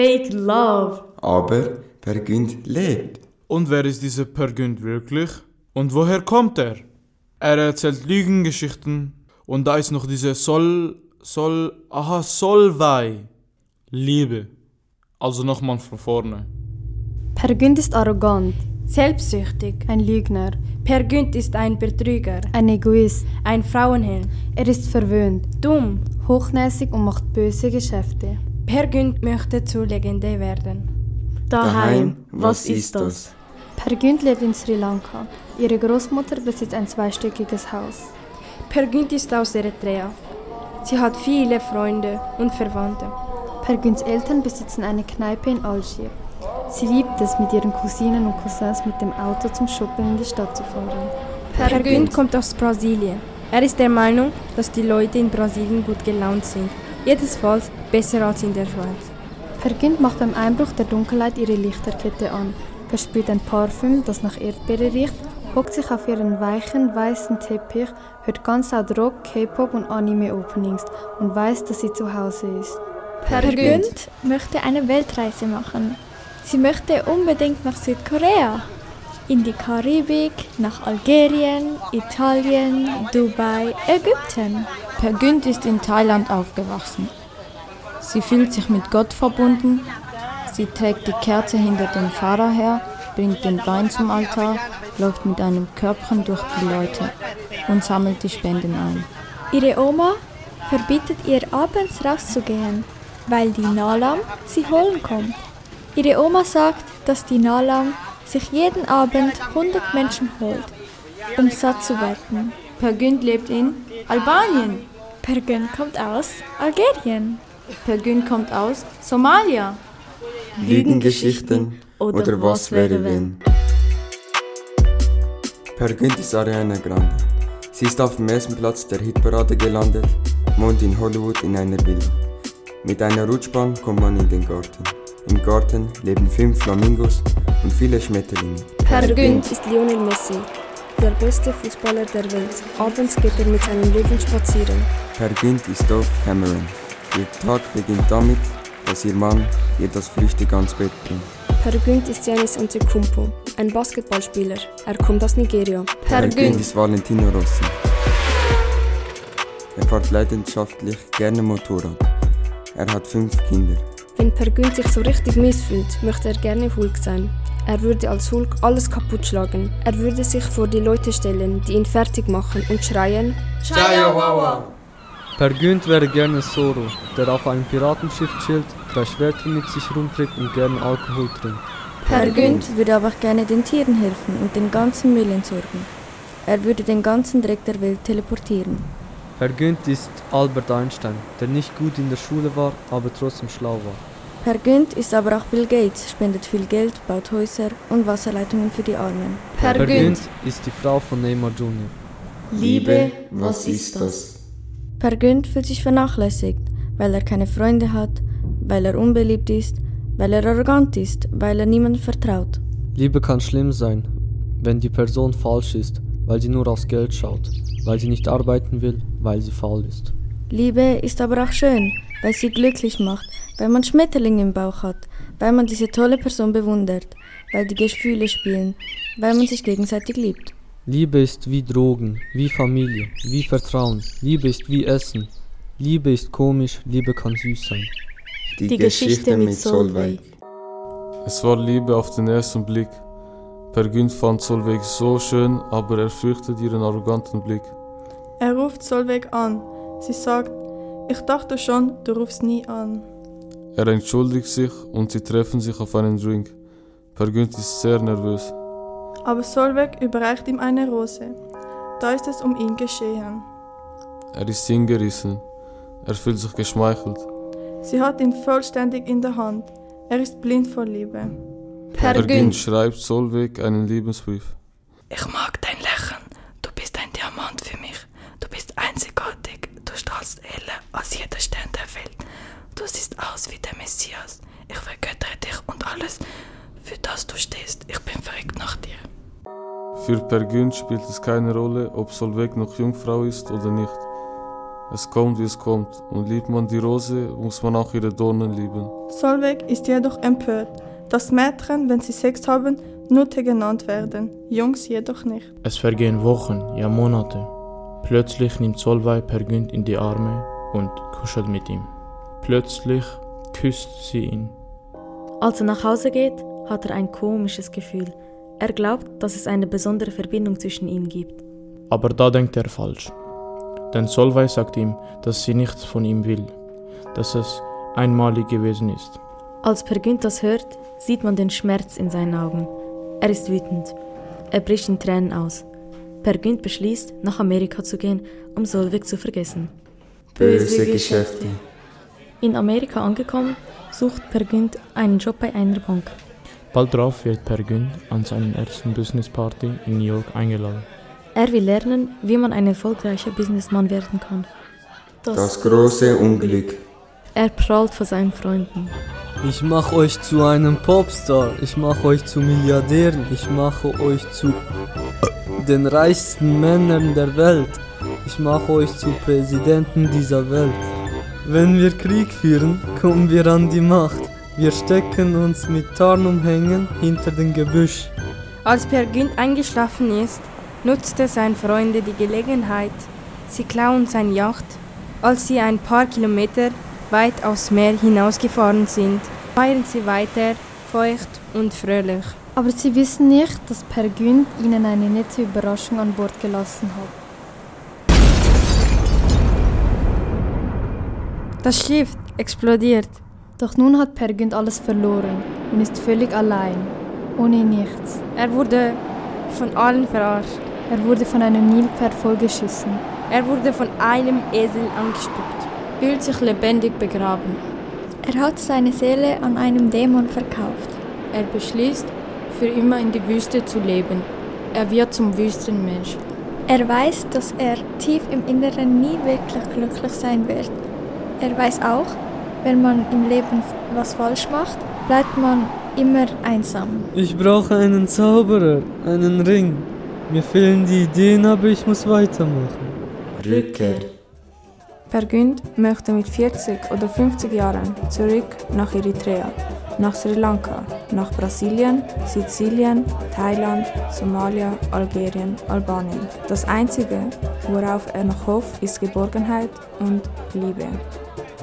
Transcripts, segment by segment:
Fake Love. Aber Per Günd lebt. Und wer ist dieser Per Günd wirklich? Und woher kommt er? Er erzählt Lügengeschichten. Und da ist noch diese Sol, Sol, aha, Solvay. Liebe. Also nochmal von vorne. Per Günd ist arrogant, Selbstsüchtig. ein Lügner, Per Günd ist ein Betrüger. ein Egoist. Ein Frauenhelm. Er ist verwöhnt, Dumm. hochnäsig und macht böse Geschäfte. Per Günd möchte zur Legende werden. Daheim, was ist das? Per Günd lebt in Sri Lanka. Ihre Großmutter besitzt ein zweistöckiges Haus. Per Günd ist aus Eritrea. Sie hat viele Freunde und Verwandte. Per Günds Eltern besitzen eine Kneipe in Algier. Sie liebt es, mit ihren Cousinen und Cousins mit dem Auto zum Shopping in die Stadt zu fahren. Per Günd kommt aus Brasilien. Er ist der Meinung, dass die Leute in Brasilien gut gelaunt sind. Jedesfalls besser als in der Schweiz. Per Günd macht beim Einbruch der Dunkelheit ihre Lichterkette an, verspürt ein Parfüm, das nach Erdbeere riecht, hockt sich auf ihren weichen, weißen Teppich, hört ganz laut Rock, K-Pop und Anime-Openings und weiß, dass sie zu Hause ist. Per Günd möchte eine Weltreise machen. Sie möchte unbedingt nach Südkorea, in die Karibik, nach Algerien, Italien, Dubai, Ägypten. Per Günd ist in Thailand aufgewachsen. Sie fühlt sich mit Gott verbunden. Sie trägt die Kerze hinter dem Pfarrer her, bringt den Wein zum Altar, läuft mit einem Körbchen durch die Leute und sammelt die Spenden ein. Ihre Oma verbietet ihr abends rauszugehen, weil die Nalam sie holen kommt. Ihre Oma sagt, dass die Nalam sich jeden Abend 100 Menschen holt, um satt zu werden. Per Günd lebt in Albanien. Per Günd kommt aus Algerien. Per Günd kommt aus Somalia. Lügengeschichten oder, was wäre wenn? Per Günd ist Ariana Grande. Sie ist auf dem ersten Platz der Hitparade gelandet, wohnt in Hollywood in einer Villa. Mit einer Rutschbahn kommt man in den Garten. Im Garten leben fünf Flamingos und viele Schmetterlinge. Per Günd ist Lionel Messi, der beste Fußballer der Welt. Abends geht er mit seinem Löwen spazieren. Per Günd ist Dove Cameron. Ihr Tag beginnt damit, dass ihr Mann ihr das Frühstück ans Bett bringt. Per Günd ist Giannis Antetokounmpo, ein Basketballspieler. Er kommt aus Nigeria. Per Günd ist Valentino Rossi. Er fährt leidenschaftlich gerne Motorrad. Er hat fünf Kinder. Wenn Per Günd sich so richtig mies fühlt, möchte er gerne Hulk sein. Er würde als Hulk alles kaputt schlagen. Er würde sich vor die Leute stellen, die ihn fertig machen und schreien. Per Günd wäre gerne Zoro, der auf einem Piratenschiff chillt, drei Schwerter mit sich rumträgt und gerne Alkohol trinkt. Per Günd würde aber auch gerne den Tieren helfen und den ganzen Müll entsorgen. Er würde den ganzen Dreck der Welt teleportieren. Per Günd ist Albert Einstein, der nicht gut in der Schule war, aber trotzdem schlau war. Per Günd ist aber auch Bill Gates, spendet viel Geld, baut Häuser und Wasserleitungen für die Armen. Per Per Günd. Ist die Frau von Neymar Jr. Liebe, was ist das? Per Günd fühlt sich vernachlässigt, weil er keine Freunde hat, weil er unbeliebt ist, weil er arrogant ist, weil er niemandem vertraut. Liebe kann schlimm sein, wenn die Person falsch ist, weil sie nur aufs Geld schaut, weil sie nicht arbeiten will, weil sie faul ist. Liebe ist aber auch schön, weil sie glücklich macht, weil man Schmetterlinge im Bauch hat, weil man diese tolle Person bewundert, weil die Gefühle spielen, weil man sich gegenseitig liebt. Liebe ist wie Drogen, wie Familie, wie Vertrauen. Liebe ist wie Essen. Liebe ist komisch, Liebe kann süß sein. Die, Geschichte mit Solveig. Es war Liebe auf den ersten Blick. Per Günd fand Solveig so schön, aber er fürchtet ihren arroganten Blick. Er ruft Solveig an. Sie sagt, ich dachte schon, du rufst nie an. Er entschuldigt sich und sie treffen sich auf einen Drink. Per ist sehr nervös. Aber Solveig überreicht ihm eine Rose. Da ist es um ihn geschehen. Er ist hingerissen. Er fühlt sich geschmeichelt. Sie hat ihn vollständig in der Hand. Er ist blind vor Liebe. Per schreibt Solveig einen Liebesbrief. Ich mag dein Lächeln. Du bist ein Diamant für mich. Du bist einzigartig. Du strahlst heller als jeder Stern der Welt. Du siehst aus wie der Messias. Ich vergöttere dich und alles, für das du stehst. Ich bin verrückt nach dir. Für Per Günd spielt es keine Rolle, ob Solveig noch Jungfrau ist oder nicht. Es kommt, wie es kommt, und liebt man die Rose, muss man auch ihre Dornen lieben. Solveig ist jedoch empört, dass Mädchen, wenn sie Sex haben, Nutte genannt werden, Jungs jedoch nicht. Es vergehen Wochen, ja Monate. Plötzlich nimmt Solveig Per Günd in die Arme und kuschelt mit ihm. Plötzlich küsst sie ihn. Als er nach Hause geht, hat er ein komisches Gefühl. Er glaubt, dass es eine besondere Verbindung zwischen ihnen gibt. Aber da denkt er falsch. Denn Solveig sagt ihm, dass sie nichts von ihm will, dass es einmalig gewesen ist. Als Per das hört, sieht man den Schmerz in seinen Augen. Er ist wütend. Er bricht in Tränen aus. Per beschließt, nach Amerika zu gehen, um Solveig zu vergessen. Böse Geschäfte. In Amerika angekommen, sucht Per Günd einen Job bei einer Bank. Bald darauf wird Per Günd an seinen ersten Business Party in New York eingeladen. Er will lernen, wie man ein erfolgreicher Businessmann werden kann. Das große Unglück. Er prahlt vor seinen Freunden. Ich mache euch zu einem Popstar, ich mache euch zu Milliardären, ich mache euch zu den reichsten Männern der Welt. Ich mache euch zu Präsidenten dieser Welt. Wenn wir Krieg führen, kommen wir an die Macht. Wir stecken uns mit Tarnumhängen hinter dem Gebüsch. Als Per Günd eingeschlafen ist, nutzte sein Freunde die Gelegenheit. Sie klauen seine Yacht. Als sie ein paar Kilometer weit aufs Meer hinausgefahren sind, feiern sie weiter, feucht und fröhlich. Aber sie wissen nicht, dass Per Günd ihnen eine nette Überraschung an Bord gelassen hat. Das Schiff explodiert. Doch nun hat Per Günd alles verloren und ist völlig allein, ohne nichts. Er wurde von allen verarscht. Er wurde von einem Nilpferd vollgeschissen. Er wurde von einem Esel angespuckt. Fühlt sich lebendig begraben. Er hat seine Seele an einem Dämon verkauft. Er beschließt, für immer in die Wüste zu leben. Er wird zum Wüstenmensch. Er weiß, dass er tief im Inneren nie wirklich glücklich sein wird. Er weiß auch, wenn man im Leben was falsch macht, bleibt man immer einsam. Ich brauche einen Zauberer, einen Ring. Mir fehlen die Ideen, aber ich muss weitermachen. Rückkehr. Per Günd möchte mit 40 oder 50 Jahren zurück nach Eritrea, nach Sri Lanka, nach Brasilien, Sizilien, Thailand, Somalia, Algerien, Albanien. Das Einzige, worauf er noch hofft, ist Geborgenheit und Liebe.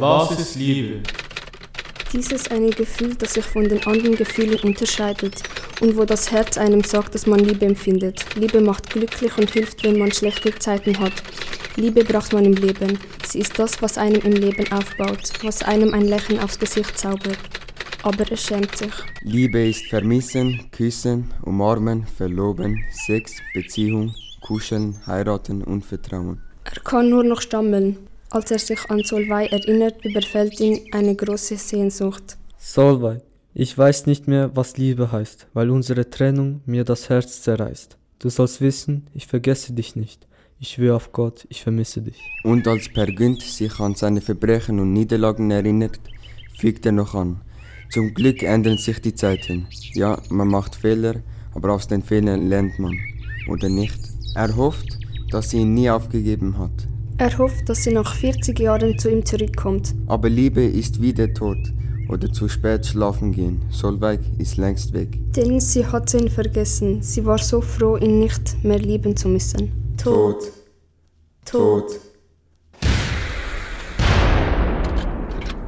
Was ist Liebe? Dieses eine Gefühl, das sich von den anderen Gefühlen unterscheidet und wo das Herz einem sagt, dass man Liebe empfindet. Liebe macht glücklich und hilft, wenn man schlechte Zeiten hat. Liebe braucht man im Leben. Sie ist das, was einem im Leben aufbaut, was einem ein Lächeln aufs Gesicht zaubert. Aber es schämt sich. Liebe ist vermissen, küssen, umarmen, verloben, Sex, Beziehung, kuscheln, heiraten und Vertrauen. Er kann nur noch stammeln. Als er sich an Solvay erinnert, überfällt ihn eine große Sehnsucht. Solvay, ich weiß nicht mehr, was Liebe heißt, weil unsere Trennung mir das Herz zerreißt. Du sollst wissen, ich vergesse dich nicht. Ich schwöre auf Gott, ich vermisse dich. Und als Per Günd sich an seine Verbrechen und Niederlagen erinnert, fügt er noch an. Zum Glück ändern sich die Zeiten. Ja, man macht Fehler, aber aus den Fehlern lernt man. Oder nicht? Er hofft, dass sie ihn nie aufgegeben hat. Er hofft, dass sie nach 40 Jahren zu ihm zurückkommt. Aber Liebe ist wie der Tod oder zu spät schlafen gehen. Solveig ist längst weg. Denn sie hatte ihn vergessen. Sie war so froh, ihn nicht mehr lieben zu müssen. Tod. Tod.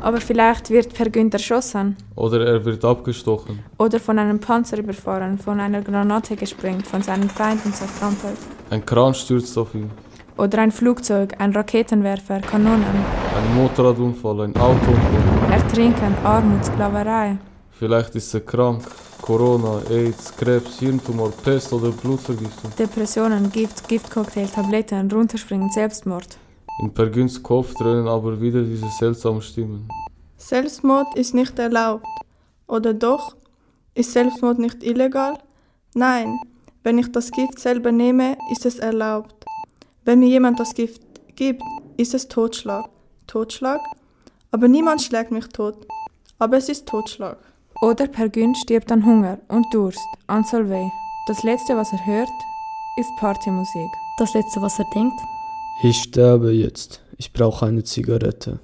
Aber vielleicht wird Per Günd erschossen. Oder er wird abgestochen. Oder von einem Panzer überfahren, von einer Granate gesprengt, von seinen Feinden zertrampelt. Ein Kran stürzt auf ihn. Oder ein Flugzeug, ein Raketenwerfer, Kanonen. Ein Motorradunfall, ein Autounfall. Ertrinken, Armut, Sklaverei. Vielleicht ist er krank. Corona, AIDS, Krebs, Hirntumor, Pest oder Blutvergiftung. Depressionen, Gift, Giftcocktail, Tabletten, Runterspringen, Selbstmord. In Per Günds Kopf dröhnen aber wieder diese seltsamen Stimmen. Selbstmord ist nicht erlaubt. Oder doch? Ist Selbstmord nicht illegal? Nein, wenn ich das Gift selber nehme, ist es erlaubt. Wenn mir jemand das Gift gibt, ist es Totschlag. Totschlag? Aber niemand schlägt mich tot. Aber es ist Totschlag. Oder Per Gün stirbt an Hunger und Durst an Solvay. Das letzte, was er hört, ist Partymusik. Das letzte, was er denkt? Ich sterbe jetzt. Ich brauche eine Zigarette.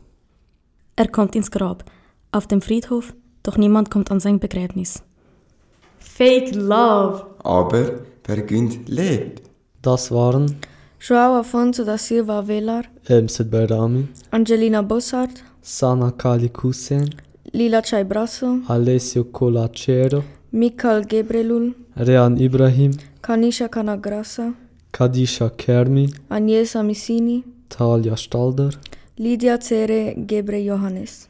Er kommt ins Grab. auf dem Friedhof, doch niemand kommt an sein Begräbnis. Fake Love! Aber Pergünd lebt. Das waren João Afonso da Silva Velar, Emset Berami, Angelina Bossart, Sana Kali Hussein, Lila Chai Brasso, Alessio Colacero, Mikal Gebrelul, Rehan Ibrahim, Kanisha Kanagrasa, Kadisha Kermi, Agnesa Missini, Talia Stalder, Lydia Cere Gebre Johannes.